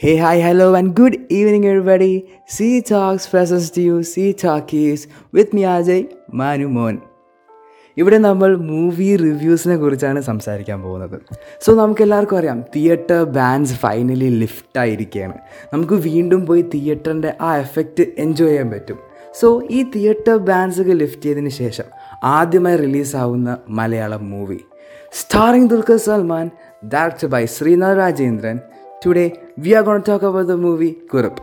Hey, hi, hello, and good evening, everybody. C Talks presents to you C Talkies with me, Ajay Manu Mohan. ഇവിടെ നമ്മൾ movie റിവ്യൂസിനെ കുറിച്ചാണ് സംസാരിക്കാൻ പോകുന്നത് so നമുക്ക് എല്ലാവർക്കും അറിയാം തിയേറ്റർ ബാൻസ് ഫൈനലി ലിഫ്റ്റായിരിക്കുകയാണ് നമുക്ക് വീണ്ടും പോയി തിയേറ്ററിന്റെ ആ എഫക്റ്റ് എൻജോയ് ചെയ്യാൻ പറ്റും സോ ഈ തിയേറ്റർ ബാൻസൊക്കെ ലിഫ്റ്റ് ചെയ്തതിന് ശേഷം ആദ്യമായി റിലീസാവുന്ന Malayalam movie starring Dulquer Salmaan director by Srinath Rajendran today we are gonna talk about the movie Kurup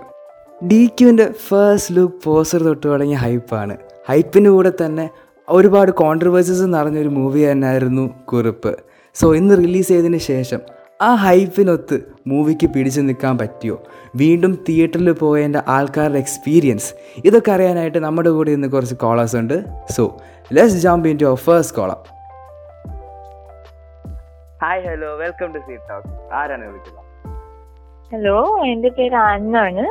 D ക്യുവിന്റെ ഫസ്റ്റ് ലുക്ക് പോസ്റ്റർ തൊട്ട് തുടങ്ങിയ ഹൈപ്പാണ് ഹൈപ്പിന്റെ കൂടെ തന്നെ ഒരുപാട് കോൺട്രവേഴ്സസ് നിറഞ്ഞൊരു മൂവി തന്നെയായിരുന്നു കുറിപ്പ് സോ ഇന്ന് റിലീസ് ചെയ്തതിന് ശേഷം ആ ഹൈപ്പിനൊത്ത് മൂവിക്ക് പിടിച്ചു നിൽക്കാൻ പറ്റിയോ? വീണ്ടും തിയേറ്ററിൽ പോയതിന്റെ ആൾക്കാരുടെ എക്സ്പീരിയൻസ് ഇതൊക്കെ അറിയാനായിട്ട് നമ്മുടെ കൂടെ ഇന്ന് കുറച്ച് കോളേഴ്സ് ഉണ്ട്. So let's jump into our first caller hi hello welcome to C talk ആരാണ് വിളിക്കുന്നത്? ഹലോ എന്റെ പേര് ആന്നാണ്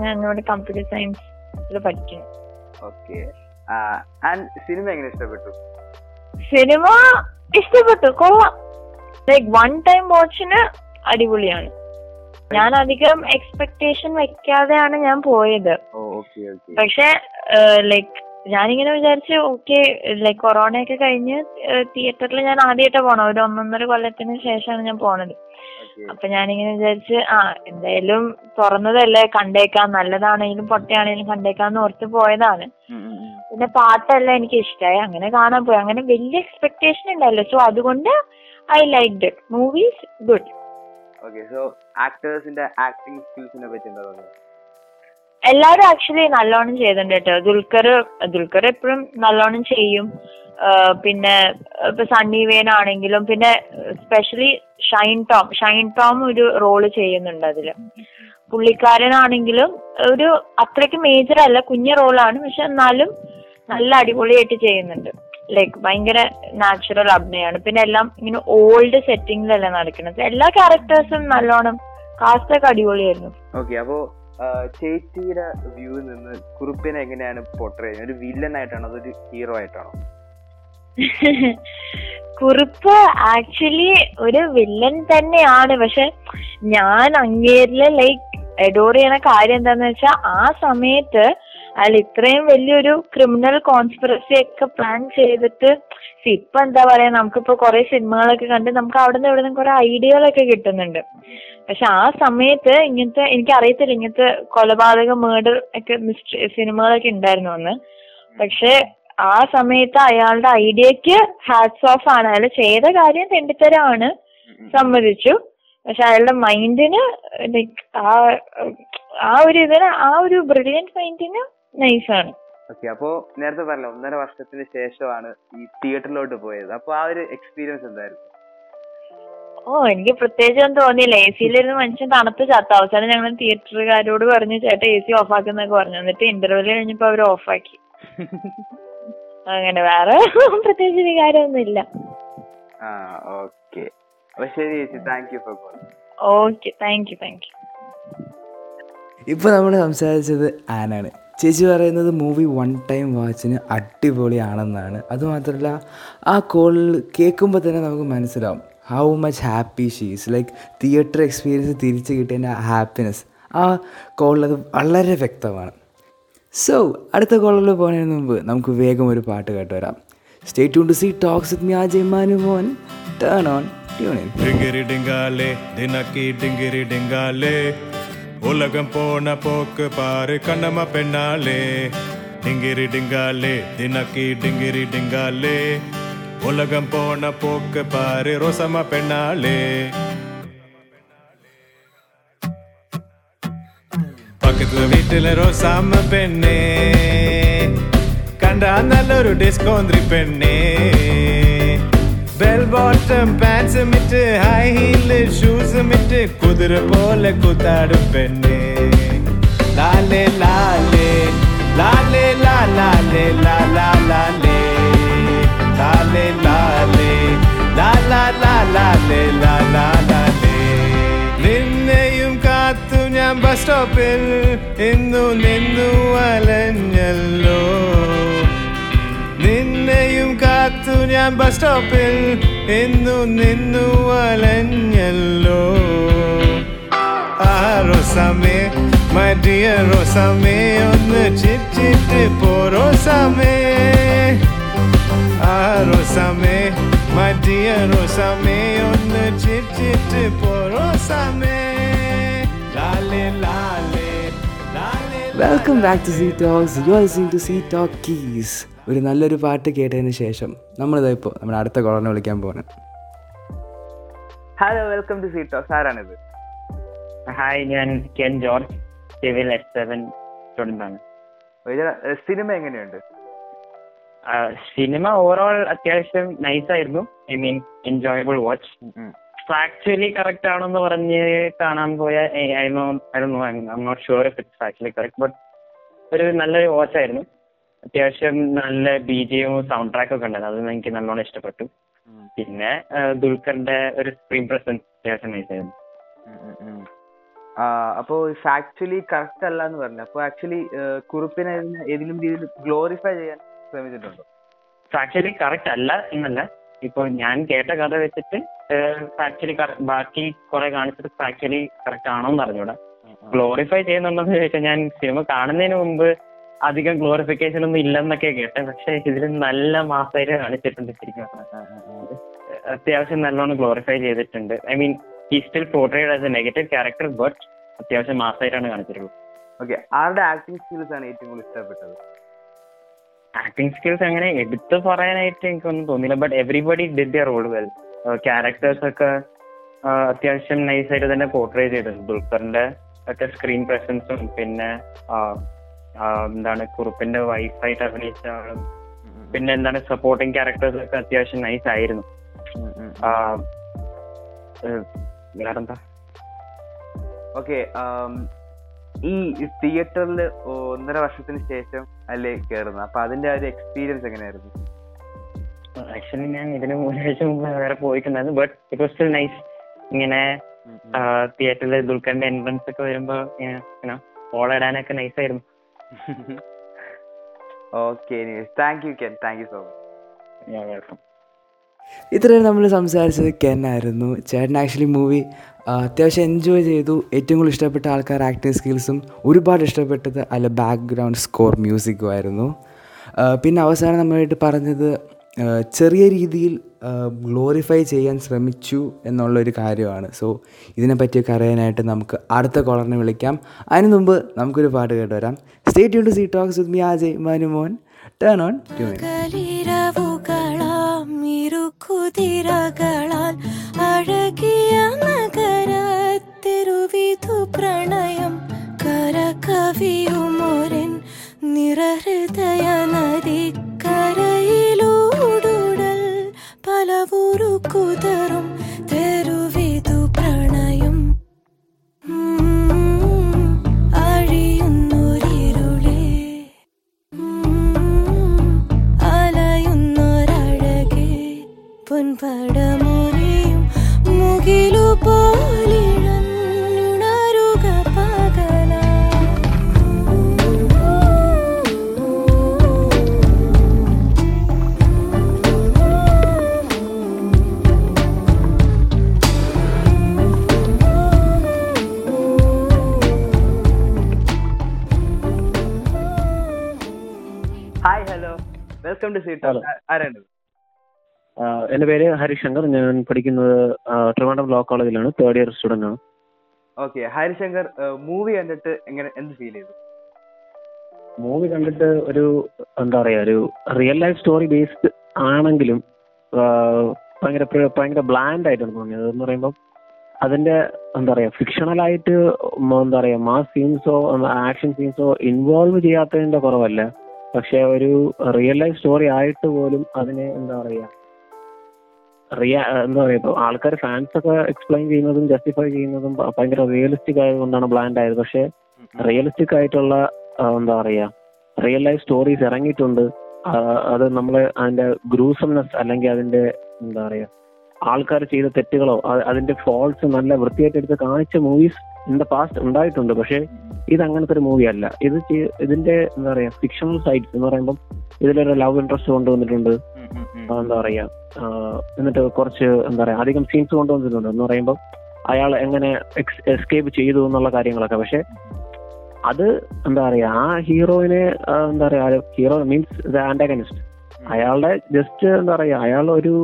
ഞാൻ ഇവിടെ കമ്പ്യൂട്ടർ സയൻസ് പഠിക്കുന്നു. ഓക്കെ സിനിമ എങ്ങനെ ഇഷ്ടപ്പെട്ടു? സിനിമ ഇഷ്ടപ്പെട്ടു കൊള്ളാം. ലൈക് വൺ ടൈം വാച്ചിന് അടിപൊളിയാണ്. ഞാൻ അധികം എക്സ്പെക്ടേഷൻ വെക്കാതെയാണ് ഞാൻ പോയത്. പക്ഷെ ലൈക്ക് ഞാനിങ്ങനെ വിചാരിച്ചു ഓക്കെ ലൈക്ക് കൊറോണയൊക്കെ കഴിഞ്ഞ് തിയേറ്ററിൽ ഞാൻ ആദ്യമായിട്ടാണ് പോണത്. ഒരു ഒന്നൊന്നര കൊല്ലത്തിന് ശേഷമാണ് ഞാൻ പോണത്. അപ്പൊ ഞാനിങ്ങനെ വിചാരിച്ച് ആ എന്തായാലും തുറന്നതല്ലേ കണ്ടേക്കാം. നല്ലതാണെങ്കിലും പൊട്ടയാണെങ്കിലും കണ്ടേക്കാന്ന് ഓർത്ത് പോയതാണ്. പിന്നെ പാട്ടെല്ലാം എനിക്ക് ഇഷ്ടമായി അങ്ങനെ കാണാൻ പോയി. അങ്ങനെ വലിയ എക്സ്പെക്ടേഷൻ ഉണ്ടായില്ല. സോ അതുകൊണ്ട് I like it movies good okay so ആക്ടേഴ്സിന്റെ acting സ്കിൽസിനെ പറ്റി എന്താ എല്ലാരും ആക്ച്വലി നല്ലോണം ചെയ്തിട്ടുണ്ട് കേട്ടോ. ദുൽഖർ ദുൽഖർ എപ്പോഴും നല്ലോണം ചെയ്യും. പിന്നെ ഇപ്പൊ സണ്ണി വേൻ ആണെങ്കിലും പിന്നെ സ്പെഷ്യലി ഷൈൻ ടോം. ഷൈൻ ടോം ഒരു റോൾ ചെയ്യുന്നുണ്ട് അതിൽ. പുള്ളിക്കാരനാണെങ്കിലും ഒരു അത്രയ്ക്ക് മേജർ അല്ല കുഞ്ഞ റോളാണ് പക്ഷെ എന്നാലും നല്ല അടിപൊളിയായിട്ട് ചെയ്യുന്നുണ്ട്. ലൈക്ക് ഭയങ്കര നാച്ചുറൽ അഭിനയമാണ് പിന്നെ എല്ലാം ഇങ്ങനെ ഓൾഡ് സെറ്റിംഗിലല്ല നടക്കുന്നത്. എല്ലാ ക്യാരക്ടേഴ്സും നല്ലോണം കാസ്റ്റൊക്കെ അടിപൊളിയായിരുന്നു. ഓക്കെ അപ്പോ ചേച്ചിയുടെ വ്യൂ നിന്ന് കുറുപ്പിനെ എങ്ങനെയാണ് പോർട്രേ ചെയ്യുന്നത്? ഒരു വില്ലൻ ആയിട്ടാണോ? അതൊരു ഹീറോ ആയിട്ടാണോ? കുറിപ്പ് ആക്ച്വലി ഒരു വില്ലൻ തന്നെയാണ്. പക്ഷെ ഞാൻ അങ്ങേരിൽ ലൈക്ക് എഡോർ ചെയ്യണ കാര്യം എന്താന്ന് വെച്ചാൽ ആ സമയത്ത് അയാൾ ഇത്രയും വലിയൊരു ക്രിമിനൽ കോൺസ്പിറസി ഒക്കെ പ്ലാൻ ചെയ്തിട്ട് ഇപ്പൊ എന്താ പറയാ നമുക്കിപ്പോ കുറെ സിനിമകളൊക്കെ കണ്ട് നമുക്ക് അവിടെ നിന്ന് ഇവിടെ നിന്ന് കുറെ ഐഡിയകളൊക്കെ കിട്ടുന്നുണ്ട്. പക്ഷെ ആ സമയത്ത് ഇങ്ങനത്തെ എനിക്ക് അറിയത്തില്ല ഇങ്ങനത്തെ കൊലപാതക മേഡർ ഒക്കെ മിസ്റ്ററി സിനിമകളൊക്കെ ഉണ്ടായിരുന്നു അന്ന്. പക്ഷെ ആ സമയത്ത് അയാളുടെ ഐഡിയക്ക് ഹാറ്റ്സ് ഓഫ് ആണ്. അയാൾ ചെയ്ത കാര്യം തെണ്ടിത്തരമാണ് സമ്മതിച്ചു. പക്ഷെ അയാളുടെ മൈൻഡിന് ലൈക്ക് ആ ആ ഒരു ഇതിന് ആ ഒരു ബ്രില്യന്റ് മൈൻഡിന് നൈസാണ്. ഓക്കെ അപ്പോ നേരത്തെ പറഞ്ഞല്ലോ ഒന്നര വർഷത്തിന് ശേഷമാണ് ഈ തിയേറ്ററിലോട്ട് പോയത്. അപ്പൊ ആ ഒരു എക്സ്പീരിയൻസ് എന്തായിരുന്നു? ഓ എനിക്ക് പ്രത്യേകിച്ച് ഒന്നും തോന്നിയില്ല. എ സിയിലിരുന്ന് മനുഷ്യൻ തണുത്ത് ചത്ത. അവസാനം ഞങ്ങൾ തിയേറ്ററുകാരോട് പറഞ്ഞു ചേട്ടാ എ സി ഓഫ് ആക്കുന്നൊക്കെ പറഞ്ഞു. എന്നിട്ട് ഇന്റർവെൽ കഴിഞ്ഞപ്പോ അവർ ഓഫാക്കി. അങ്ങനെ വേറെ പ്രത്യേകിച്ച് വികാരമൊന്നും ഇല്ല ആ ഓക്കെ. അപ്പൊ ശരി ചേച്ചി. Thank you for okay thank you thank you ഇപ്പോൾ നമ്മൾ സംസാരിച്ചത് ആനാണ് ചേച്ചി പറയുന്നത് മൂവി വൺ ടൈം വാച്ചിന് അടിപൊളിയാണെന്നാണ്. അതുമാത്രമല്ല ആ കോൾ കേൾക്കുമ്പോൾ തന്നെ നമുക്ക് മനസ്സിലാവും how much happy she's like theatre experience തിരിച്ചു കിട്ടിയതിന്റെ ഹാപ്പിനെസ് ആ കോളിലത് വളരെ വ്യക്തമാണ്. സോ അടുത്ത കോളിൽ പോകുന്നതിന് മുമ്പ് നമുക്ക് വേഗം ഒരു പാട്ട് കേട്ട് വരാം. Stay tune to C talks with me Ajay Manumon. Turn on tune in ഡിങ്കാലേ ദിനക്കി ഡിങ്കിരി ഡിങ്കാലേ. உலகம் போன போக்கு பாரு கண்ணம்மா பெண்ணாலே டிங்கிரி டிங்காலே தினக்கி டிங்கிரி டிங்காலே உலகம் போன போக்கு பாரு ரோசம்மா பெண்ணாலே பக்கத்துல வீட்டுல ரோசாம பெண்ணே. கண்டா நல்ல ஒரு டிஸ்கோந்திரி பெண்ணே. ബെൽ ബോട്ടം പാൻസും ഇട്ട് ഹൈ ഹീൽ ഷൂസും ഇട്ട് കുതിര പോലെ കുത്താടും പെണ്ണെ ലാലേ ലാലേ ലാലേ ലാ ലാലേ ലാ ലാ ലാലേ ലാലേ ലാലേ ലാ ലാ ലാ ലാലേ ലാ ലാ ലാലേ നിന്നെയും കാത്തു ഞാൻ ബസ് സ്റ്റോപ്പിൽ ഇന്നു നിന്നു അലഞ്ഞല്ലോ. ഞാൻ ബസ് സ്റ്റോപ്പിൽ ഇന്നു നിന്നു അലഞ്ഞല്ലോ. ആ റോസാമേ മൈ ഡിയർ റോസാമേ ഒന്ന് ചിരിച്ചിട്ട് പോ റോസാമേ ആ റോസാമേ മൈ ഡിയർ റോസാമേ ഒന്ന് ചിരിച്ചിട്ട് പോ റോസാമേ ലാലേ ലാലേ ലാലേ welcome back to C talks you are listening to C talkies ഒരു നല്ലൊരു പാട്ട് കേട്ടതിന് ശേഷം നമ്മളിതാ ഇപ്പോൾ നമ്മുടെ അടുത്ത കോളറിനെ വിളിക്കാൻ പോകുന്നത് ഹലോ വെൽക്കം ടു സീറ്റോ ആരാണിത്? ഹായ് ഞാൻ Ken George civil S seven student ആണ് സിനിമ എങ്ങനെയുണ്ട്? സിനിമ ഓവറോൾ അത്യാവശ്യം നൈസ് ആയിരുന്നു. I mean enjoyable watch factually correct ആണെന്ന് പറഞ്ഞ് കാണാൻ പോയ I know I know I not sure if it's factually correct but ഒരു നല്ലൊരു വാച്ച് ആയിരുന്നു. അത്യാവശ്യം നല്ല ബി സൗണ്ട് ട്രാക്ക് ഒക്കെ ഉണ്ടായിരുന്നു. അത് എനിക്ക് നല്ലോണം ഇഷ്ടപ്പെട്ടു. പിന്നെ ദുൽഖറിന്റെ ഒരു സ്ക്രീൻ പ്രസൻസ് അത്യാവശ്യം നൈസ് അപ്പോ ആക്ച്വലി ഫാക്ച്വലി കറക്റ്റ് അല്ല എന്ന് പറഞ്ഞു അപ്പൊ ആക്ച്വലി കുറിപ്പിനെ ഏതെങ്കിലും രീതിയിൽ ഗ്ലോറിഫൈ ചെയ്യാൻ ശ്രമിച്ചിട്ടുണ്ടോ? ആക്ച്വലി കറക്റ്റ് അല്ല എന്നല്ല. ഇപ്പൊ ഞാൻ കേട്ട കഥ വെച്ചിട്ട് ഫാക്ച്വലി ബാക്കി കുറെ കാണിച്ചിട്ട് ഫാക്ച്വലി കറക്റ്റ് ആണോ എന്ന് അറിഞ്ഞൂടാ ഗ്ലോറിഫൈ ചെയ്യുന്നുണ്ടെന്ന് ചോദിച്ചാൽ ഞാൻ സിനിമ കാണുന്നതിന് മുമ്പ് അധികം ഗ്ലോറിഫിക്കേഷൻ ഒന്നും ഇല്ലെന്നൊക്കെ കേട്ടെ. പക്ഷെ ഇതിൽ നല്ല മാസമായിട്ട് കാണിച്ചിട്ടുണ്ട് ശരിക്കും. അത്യാവശ്യം നല്ലോണം ഗ്ലോറിഫൈ ചെയ്തിട്ടുണ്ട്. I mean he's still still portrayed as a negative character but അത്യാവശ്യം മാസമായിട്ടാണ് കാണിച്ചിട്ടുള്ളത്. ഓക്കെ ആരുടെ ആക്ടിംഗ് സ്കിൽസ് ആണ് ഏറ്റവും കൂടുതൽ ഇഷ്ടപ്പെട്ടത്? ആക്ടിങ് സ്കിൽസ് അങ്ങനെ എടുത്തു പറയാനായിട്ട് എനിക്കൊന്നും തോന്നിയില്ല but everybody did their role well characters ഒക്കെ അത്യാവശ്യം നൈസായിട്ട് തന്നെ പോർട്രേ ചെയ്തിട്ടുണ്ട്. ദുൽഖറിന്റെ ഒക്കെ സ്ക്രീൻ പ്രസൻസും പിന്നെ എന്താണ് കുറുപ്പിന്റെ വൈഫായിട്ട് അഭിനയിച്ച ആളും പിന്നെ എന്താണ് സപ്പോർട്ടിങ് ക്യാരക്ടേഴ്സ് ഒക്കെ അത്യാവശ്യം നൈസ് ആയിരുന്നു. വേറെന്താ? ഓക്കെ ഈ തിയേറ്ററിൽ ഒന്നര വർഷത്തിന് ശേഷം അല്ലേ കയറുന്നത് അപ്പൊ അതിന്റെ ഒരു എക്സ്പീരിയൻസ് എങ്ങനെയായിരുന്നു? ആക്ച്വലി ഞാൻ ഇതിന് മൂന്നാഴ്ച മുമ്പ് വേറെ പോയിട്ടുണ്ടായിരുന്നു but it was still nice ഇങ്ങനെ തിയേറ്ററിൽ ദുൽഖറിന്റെ എൻട്രൻസ് ഒക്കെ വരുമ്പോ ഇങ്ങനെ ഓളിടാനൊക്കെ നൈസ് ആയിരുന്നു. Okay thank you Ken thank you so much welcome ഇത്രയും നമ്മൾ സംസാരിച്ചത് കെൻ ആയിരുന്നു. ചേട്ടൻ ആക്ച്വലി മൂവി അത്യാവശ്യം എൻജോയ് ചെയ്തു. ഏറ്റവും കൂടുതൽ ഇഷ്ടപ്പെട്ട ആൾക്കാർ ആക്ടിങ് സ്കിൽസും ഒരുപാട് ഇഷ്ടപ്പെട്ടത് അല്ല ബാക്ക്ഗ്രൗണ്ട് സ്കോർ മ്യൂസിക്കും ആയിരുന്നു. പിന്നെ അവസാനം നമ്മളായിട്ട് പറഞ്ഞത് ചെറിയ രീതിയിൽ ഗ്ലോറിഫൈ ചെയ്യാൻ ശ്രമിച്ചു എന്നുള്ളൊരു കാര്യമാണ്. സോ ഇതിനെപ്പറ്റിയൊക്കെ അറിയാനായിട്ട് നമുക്ക് അടുത്ത കോളറിനെ വിളിക്കാം. അതിന് മുമ്പ് നമുക്കൊരു പാട്ട് കേട്ട് വരാം stay tune to C talks with me Ajay Manumon. Turn on ഇരുക്കുതിരകളാൽ അഴകിയ പ്രണയം നിറഹൃദയ നദിക്കരയിലൂടുടൽ uru kudaram വെൽക്കം ടു സീറ്റ്. ആരാണ്? എന്റെ പേര് ഹരിശങ്കർ. ഞാൻ പഠിക്കുന്നത് ട്രിവാൻഡ്രം ലോ കോളേജിലാണ്. തേർഡ് ഇയർ സ്റ്റുഡന്റ് ആണ്. ഓക്കെ ഹരിശങ്കർ മൂവി കണ്ടിട്ട് എങ്ങനെ എന്ത് ഫീൽ ചെയ്തു? മൂവി കണ്ടിട്ട് ഒരു എന്താ പറയാ ഒരു റിയൽ ലൈഫ് സ്റ്റോറി ബേസ്ഡ് ആണെങ്കിലും ഭയങ്കര ഭയങ്കര ബ്ലാൻഡ് ആയിട്ടാണ് തോന്നിയത്. എന്ന് പറയുമ്പോൾ അതിന്റെ എന്താ പറയാ ഫിക്ഷണൽ ആയിട്ട് എന്താ പറയാ മാസ് സീൻസോ ആക്ഷൻ സീൻസോ ഇൻവോൾവ് ചെയ്യാത്തതിന്റെ കുറവല്ല. പക്ഷെ ഒരു റിയൽ ലൈഫ് സ്റ്റോറി ആയിട്ട് പോലും അതിനെ എന്താ പറയാ റിയ എന്താ പറയാ ഇപ്പൊ ആൾക്കാർ ഫാൻസ് ഒക്കെ എക്സ്പ്ലെയിൻ ചെയ്യുന്നതും ജസ്റ്റിഫൈ ചെയ്യുന്നതും ഭയങ്കര റിയലിസ്റ്റിക് ആയതുകൊണ്ടാണ് ബ്ലാൻഡ് ആയത്. പക്ഷെ റിയലിസ്റ്റിക് ആയിട്ടുള്ള എന്താ പറയാ റിയൽ ലൈഫ് സ്റ്റോറീസ് ഇറങ്ങിയിട്ടുണ്ട്. അത് നമ്മൾ അതിന്റെ ഗ്രൂസംനെസ് അല്ലെങ്കിൽ അതിന്റെ എന്താ പറയാ ആൾക്കാർ ചെയ്ത തെറ്റുകളോ അതിന്റെ ഫോൾസ് നല്ല വൃത്തിയായിട്ട് എടുത്ത് കാണിച്ച മൂവീസ് ഇൻ ദ പാസ്റ്റ് ഉണ്ടായിട്ടുണ്ട്. പക്ഷേ ഇത് അങ്ങനത്തെ ഒരു മൂവി അല്ല. ഇത് ഇതിന്റെ എന്താ പറയാ ഫിക്ഷണൽ സൈഡ്സ് എന്ന് പറയുമ്പോൾ ഇതിലൊരു ലവ് ഇൻട്രസ്റ്റ് കൊണ്ടുവന്നിട്ടുണ്ട്. എന്താ പറയാ എന്നിട്ട് കുറച്ച് എന്താ പറയാ അധികം സീൻസ് കൊണ്ടുവന്നിട്ടുണ്ട്. എന്ന് പറയുമ്പോൾ അയാൾ എങ്ങനെ എസ്കേപ്പ് ചെയ്തു എന്നുള്ള കാര്യങ്ങളൊക്കെ. പക്ഷെ അത് എന്താ പറയാ ആ ഹീറോയിനെ എന്താ പറയാ ഹീറോ മീൻസ് ദ ആന്റാഗനിസ്റ്റ് അയാളുടെ ജസ്റ്റ് എന്താ പറയാ അയാൾ ഒരു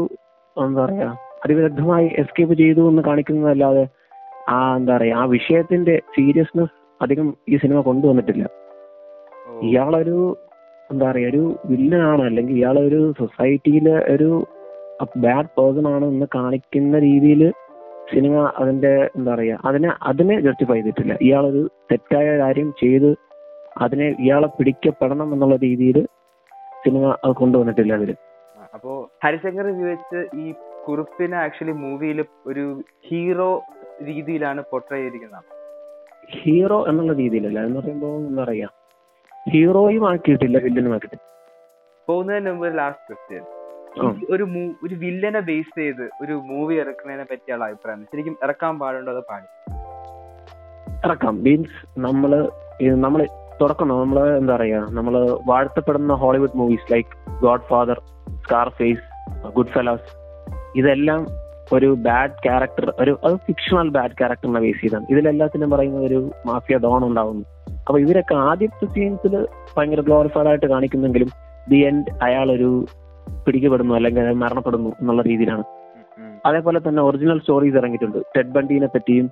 എന്താ പറയാ അതിവിദഗ്ധമായി എസ്കേപ്പ് ചെയ്തു എന്ന് കാണിക്കുന്നതല്ലാതെ ആ എന്താ പറയാ ആ വിഷയത്തിന്റെ സീരിയസ്നെസ് അധികം ഈ സിനിമ കൊണ്ടുവന്നിട്ടില്ല. ഇയാളൊരു എന്താ പറയാ ഒരു വില്ലനാണ് അല്ലെങ്കിൽ ഇയാളൊരു സൊസൈറ്റിയിലെ ഒരു ബാഡ് പേഴ്സൺ ആണ് എന്ന് കാണിക്കുന്ന രീതിയിൽ സിനിമ അതിന്റെ എന്താ പറയാ അതിനെ അതിനെ ജസ്റ്റിഫൈ ചെയ്തിട്ടില്ല. ഇയാളൊരു തെറ്റായ കാര്യം ചെയ്ത് അതിനെ ഇയാളെ പിടിക്കപ്പെടണം എന്നുള്ള രീതിയിൽ സിനിമ അത് കൊണ്ടുവന്നിട്ടില്ല അതിൽ അപ്പോ ഹരിശങ്കർ വിവരിച്ച് ഈ കുറുപ്പിനെ ആക്ച്വലി മൂവിയിൽ ഒരു ഹീറോ രീതിയിലാണ് പൊട്രേ ചെയ്തിരിക്കുന്നത്. ഹീറോ എന്നുള്ള രീതിയിലല്ല. എന്ന് പറയുമ്പോൾ എന്താ പറയാ? ഹീറോയും ആക്കിയിട്ടില്ല വില്ലനും ആക്കിയിട്ടില്ല. പോകുന്നതിന് മുമ്പ് ലാസ്റ്റ് ക്വസ്റ്റ്യൻ ഒരു ഒരു വില്ലനെ ബേസ് ചെയ്ത് ഒരു മൂവി ഇറക്കുന്നതിനെ പറ്റിയുള്ള അഭിപ്രായം ശരിക്കും ഇറക്കാൻ പാടുണ്ടോ അത് പാടി ഇറക്കാം. മീൻസ് നമ്മൾ നമ്മൾ നമ്മൾ തുടക്കം നമ്മൾ എന്താ പറയാ? നമ്മൾ വാഴ്ത്തപ്പെടുന്ന Hollywood movies like Godfather Scarface Goodfellas ഇതെല്ലാം ഒരു ബാഡ് ക്യാരക്ടർ ഒരു അത് ഫിക്ഷണൽ ബാഡ് ക്യാരക്ടറിനെ ബേസ് ചെയ്താണ്. ഇതിലെല്ലാത്തിനും പറയുന്ന ഒരു മാഫിയ ഡോൺ ഉണ്ടാവുന്നു. അപ്പൊ ഇവരൊക്കെ ആദ്യത്തെ സീൻസിൽ ഭയങ്കര ഗ്ലോറിഫൈഡ് ആയിട്ട് കാണിക്കുന്നെങ്കിലും ദി എൻഡ് അയാൾ ഒരു പിടിക്കപ്പെടുന്നു അല്ലെങ്കിൽ അയാൾ മരണപ്പെടുന്നു എന്നുള്ള രീതിയിലാണ്. അതേപോലെ തന്നെ ഒറിജിനൽ സ്റ്റോറീസ് ഇറങ്ങിയിട്ടുണ്ട്. ടെഡ് ബണ്ടീനെ പറ്റിയും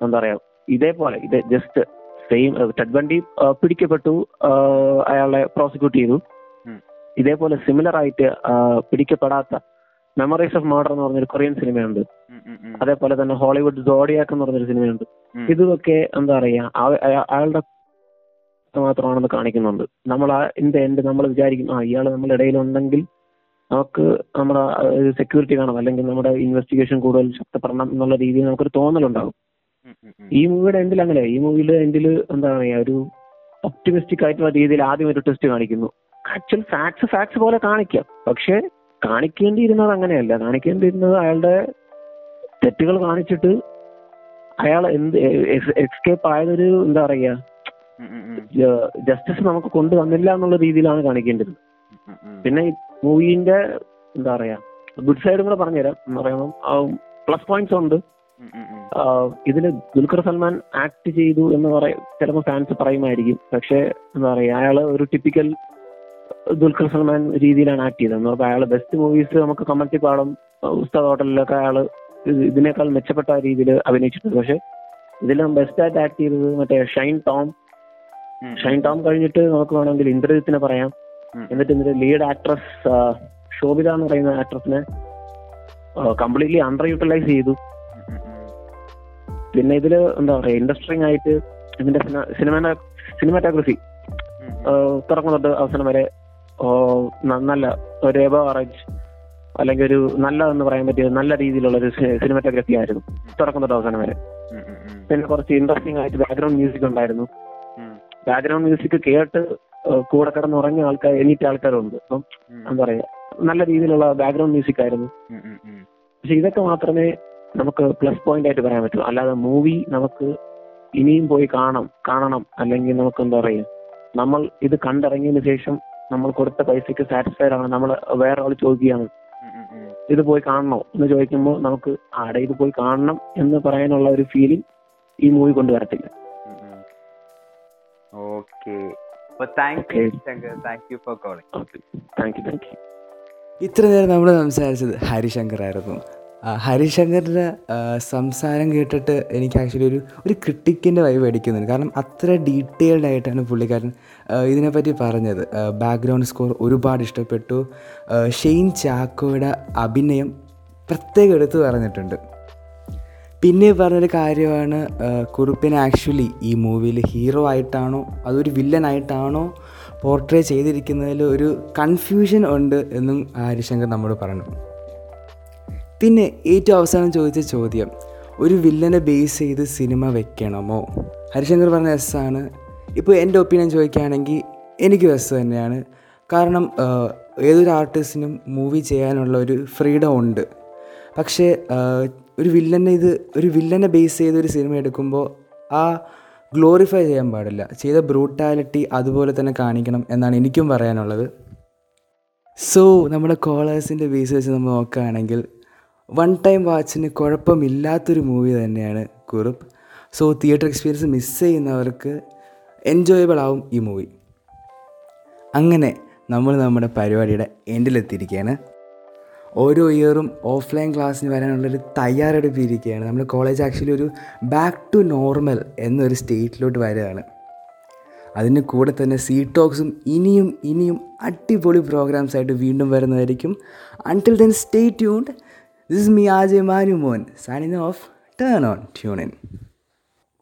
എന്താ പറയാ ഇതേപോലെ ഇത് ജസ്റ്റ് സെയിം ടെഡ് ബണ്ടി പിടിക്കപ്പെട്ടു അയാളെ പ്രോസിക്യൂട്ട് ചെയ്തു. ഇതേപോലെ സിമിലർ ആയിട്ട് പിടിക്കപ്പെടാത്ത മെമ്മറീസ് ഓഫ് മർഡർ എന്ന് പറഞ്ഞൊരു കൊറിയൻ സിനിമയുണ്ട് അതേപോലെ തന്നെ ഹോളിവുഡ് ജോഡിയാക്ക് എന്ന് പറഞ്ഞൊരു സിനിമയുണ്ട് ഇതൊക്കെ എന്താ പറയാ അയാളുടെ മാത്രമാണെന്ന് കാണിക്കുന്നുണ്ട്. നമ്മൾ ആ ഇന്റെ എൻഡ് നമ്മൾ വിചാരിക്കും ആ ഇയാൾ നമ്മുടെ ഇടയിൽ ഉണ്ടെങ്കിൽ നമുക്ക് നമ്മുടെ സെക്യൂരിറ്റി കാണാം. അല്ലെങ്കിൽ നമ്മുടെ ഇൻവെസ്റ്റിഗേഷൻ കൂടുതൽ ശക്തപ്പെടണം എന്നുള്ള രീതിയിൽ നമുക്കൊരു തോന്നലുണ്ടാകും. ഈ മൂവിയുടെ എൻഡിൽ അങ്ങനെ ഈ മൂവിയുടെ എൻഡിൽ എന്താ പറയാ ഒരു ഒപ്റ്റിമിസ്റ്റിക് ആയിട്ടുള്ള രീതിയിൽ ആദ്യം ഒരു ടെസ്റ്റ് കാണിക്കുന്നു. ആക്ച്വൽ ഫാക്ട്സ് ഫാക്ട്സ് പോലെ കാണിക്കാം. പക്ഷെ കാണിക്കേണ്ടിയിരുന്നത് അങ്ങനെയല്ല. കാണിക്കേണ്ടിയിരുന്നത് അയാളുടെ തെറ്റുകൾ കാണിച്ചിട്ട് അയാൾ എന്ത് എക്സ്കേപ്പ് ആയതൊരു എന്താ പറയാ ജസ്റ്റിസ് നമുക്ക് കൊണ്ടു കൊണ്ടുവന്നില്ല എന്നുള്ള രീതിയിലാണ് കാണിക്കേണ്ടത്. പിന്നെ ഈ മൂവിന്റെ എന്താ പറയാ ഗുഡ് സൈഡും കൂടെ പറഞ്ഞുതരാം. എന്ന് പറയുമ്പോൾ പ്ലസ് പോയിന്റ്സ് ഉണ്ട്. ഇതിൽ ദുൽഖർ സൽമാൻ ആക്ട് ചെയ്തു എന്ന് പറയും ചിലപ്പോൾ ഫാൻസ് പറയുമായിരിക്കും. പക്ഷെ എന്താ പറയാ അയാൾ ഒരു ടിപ്പിക്കൽ ദുൽഖർ സൽമാൻ രീതിയിലാണ് ആക്ട് ചെയ്തത്. പറഞ്ഞാൽ അയാൾ ബെസ്റ്റ് മൂവീസ് നമുക്ക് കമ്മട്ടി പാടം ഉസ്താദ് ഹോട്ടലിലൊക്കെ അയാൾ ഇതിനേക്കാൾ മെച്ചപ്പെട്ട രീതിയിൽ അഭിനയിച്ചിട്ടുണ്ട്. പക്ഷെ ഇതിലും ബെസ്റ്റ് ആയിട്ട് ആക്ട് ചെയ്തത് മറ്റേ ഷൈൻ ടോം. ഷൈൻ ടോം കഴിഞ്ഞിട്ട് നമുക്ക് വേണമെങ്കിൽ ഇന്ദ്രജിത്തിനെ പറയാം. എന്നിട്ട് ഇതിന്റെ ലീഡ് ആക്ട്രസ് ശോഭിത എന്ന് പറയുന്ന ആക്ട്രസിനെ കംപ്ലീറ്റ്ലി അണ്ടർ യൂട്ടിലൈസ് ചെയ്തു. പിന്നെ ഇതിൽ എന്താ പറയാ ഇൻട്രസ്റ്റിംഗ് ആയിട്ട് ഇതിന്റെ സിനിമ സിനിമാറ്റോഗ്രഫി തുടക്കം തൊട്ട് അവസാനം വരെ നല്ല ഒരു എബോ അല്ലെങ്കിൽ ഒരു നല്ലതെന്ന് പറയാൻ പറ്റിയ നല്ല രീതിയിലുള്ള ഒരു സിനിമാറ്റോഗ്രഫി ആയിരുന്നു. തുടക്കം തൊട്ട് അവസാനം വരെ. പിന്നെ കുറച്ച് ഇൻട്രസ്റ്റിംഗ് ആയിട്ട് ബാക്ക്ഗ്രൗണ്ട് മ്യൂസിക് ഉണ്ടായിരുന്നു. ബാക്ക്ഗ്രൗണ്ട് മ്യൂസിക് കേട്ട് കൂടെ കിടന്ന് ഉറങ്ങിയ ആൾക്കാർ എണീറ്റ ആൾക്കാരുണ്ട്. അപ്പം എന്താ പറയാ നല്ല രീതിയിലുള്ള ബാക്ക്ഗ്രൗണ്ട് മ്യൂസിക് ആയിരുന്നു. പക്ഷെ ഇതൊക്കെ മാത്രമേ നമുക്ക് പ്ലസ് പോയിന്റ് ആയിട്ട് പറയാൻ പറ്റൂ. അല്ലാതെ മൂവി നമുക്ക് ഇനിയും പോയി കാണാം കാണണം. അല്ലെങ്കിൽ നമുക്ക് എന്താ പറയാ നമ്മൾ ഇത് കണ്ടിറങ്ങിയതിനു ശേഷം നമ്മൾ കൊടുത്ത പൈസക്ക് സാറ്റിസ്ഫൈഡ് ആണ്. നമ്മൾ വേറെ ആൾ ചോദിക്കുകയാണ്. ഇത് പോയി കാണണോ? എന്ന് ചോദിക്കുമ്പോൾ നമുക്ക് ആടെ ഇത് പോയി കാണണം എന്ന് പറയാനുള്ള ഒരു ഫീലിംഗ് ഈ മൂവി കൊണ്ടുവരത്തില്ല ഓക്കെ അപ്പൊ thank you thank you for calling okay thank you thank you ഇത്ര നേരം നമ്മൾ സംസാരിച്ചത് ഹരിശങ്കർ ആയിരുന്നു ഹരിശങ്കറിന്റെ സംസാരം കേട്ടിട്ട് എനിക്ക് ആക്ച്വലി ഒരു ഒരു ക്രിട്ടിക്കിന്റെ വൈബ് അടിക്കുന്നുണ്ട്. കാരണം അത്ര ഡീറ്റെയിൽഡ് ആയിട്ടാണ് പുള്ളിക്കാരൻ ഇതിനെപ്പറ്റി പറഞ്ഞത്. ബാക്ക്ഗ്രൗണ്ട് സ്കോർ ഒരുപാട് ഇഷ്ടപ്പെട്ടു. ഷെയ്ൻ ചാക്കോയുടെ അഭിനയം പ്രത്യേകം എടുത്തു പറഞ്ഞിട്ടുണ്ട്. പിന്നെ പറഞ്ഞൊരു കാര്യമാണ് കുറുപ്പിനെ ആക്ച്വലി ഈ മൂവിയിൽ ഹീറോ ആയിട്ടാണോ അതൊരു വില്ലനായിട്ടാണോ പോർട്രേ ചെയ്തിരിക്കുന്നതിൽ ഒരു കൺഫ്യൂഷൻ ഉണ്ട് എന്നും ഹരിശങ്കർ നമ്മോട് പറഞ്ഞു. പിന്നെ ഏറ്റവും അവസാനം ചോദിച്ച ചോദ്യം ഒരു വില്ലനെ ബേസ് ചെയ്ത് സിനിമ വെക്കണമോ? ഹരിശങ്കർ പറഞ്ഞ എസ് ആണ്. ഇപ്പോൾ എന്റെ ഒപ്പീനിയൻ ചോദിക്കുകയാണെങ്കിൽ എനിക്ക് എസ് തന്നെയാണ്. കാരണം ഏതൊരു ആർട്ടിസ്റ്റിനും മൂവി ചെയ്യാനുള്ള ഒരു ഫ്രീഡം ഉണ്ട്. പക്ഷേ ഒരു വില്ലനെ ഇത് ഒരു വില്ലനെ ബേസ് ചെയ്ത് ഒരു സിനിമ എടുക്കുമ്പോൾ ആ ഗ്ലോറിഫൈ ചെയ്യാൻ പാടില്ല. ചെയ്ത ബ്രൂട്ടാലിറ്റി അതുപോലെ തന്നെ കാണിക്കണം എന്നാണ് എനിക്കും പറയാനുള്ളത്. സോ നമ്മുടെ കോളേഴ്സിന്റെ ബേസ് വെച്ച് നമ്മൾ നോക്കുകയാണെങ്കിൽ വൺ ടൈം വാച്ചിന് കുഴപ്പമില്ലാത്തൊരു മൂവി തന്നെയാണ് Kurup. So theatre experience miss ചെയ്യുന്നവർക്ക് എൻജോയബിൾ ആവും ഈ മൂവി അങ്ങനെ നമ്മൾ നമ്മുടെ പരിപാടിയുടെ എൻഡിലെത്തിയിരിക്കുകയാണ് ഓരോ ഇയറും ഓഫ്ലൈൻ ക്ലാസ്സിന് വരാനുള്ളൊരു തയ്യാറെടുപ്പിരിക്കുകയാണ് നമ്മുടെ കോളേജ് ആക്ച്വലി ഒരു ബാക്ക് ടു നോർമൽ എന്നൊരു സ്റ്റേറ്റിലോട്ട് വരികയാണ്. അതിന് കൂടെ തന്നെ സീ ടോക്സും ഇനിയും ഇനിയും അടിപൊളി പ്രോഗ്രാംസ് ആയിട്ട് വീണ്ടും വരുന്നതായിരിക്കും. Until then stay tuned This is me, Ajay Marimon, signing off. Turn on, tune in.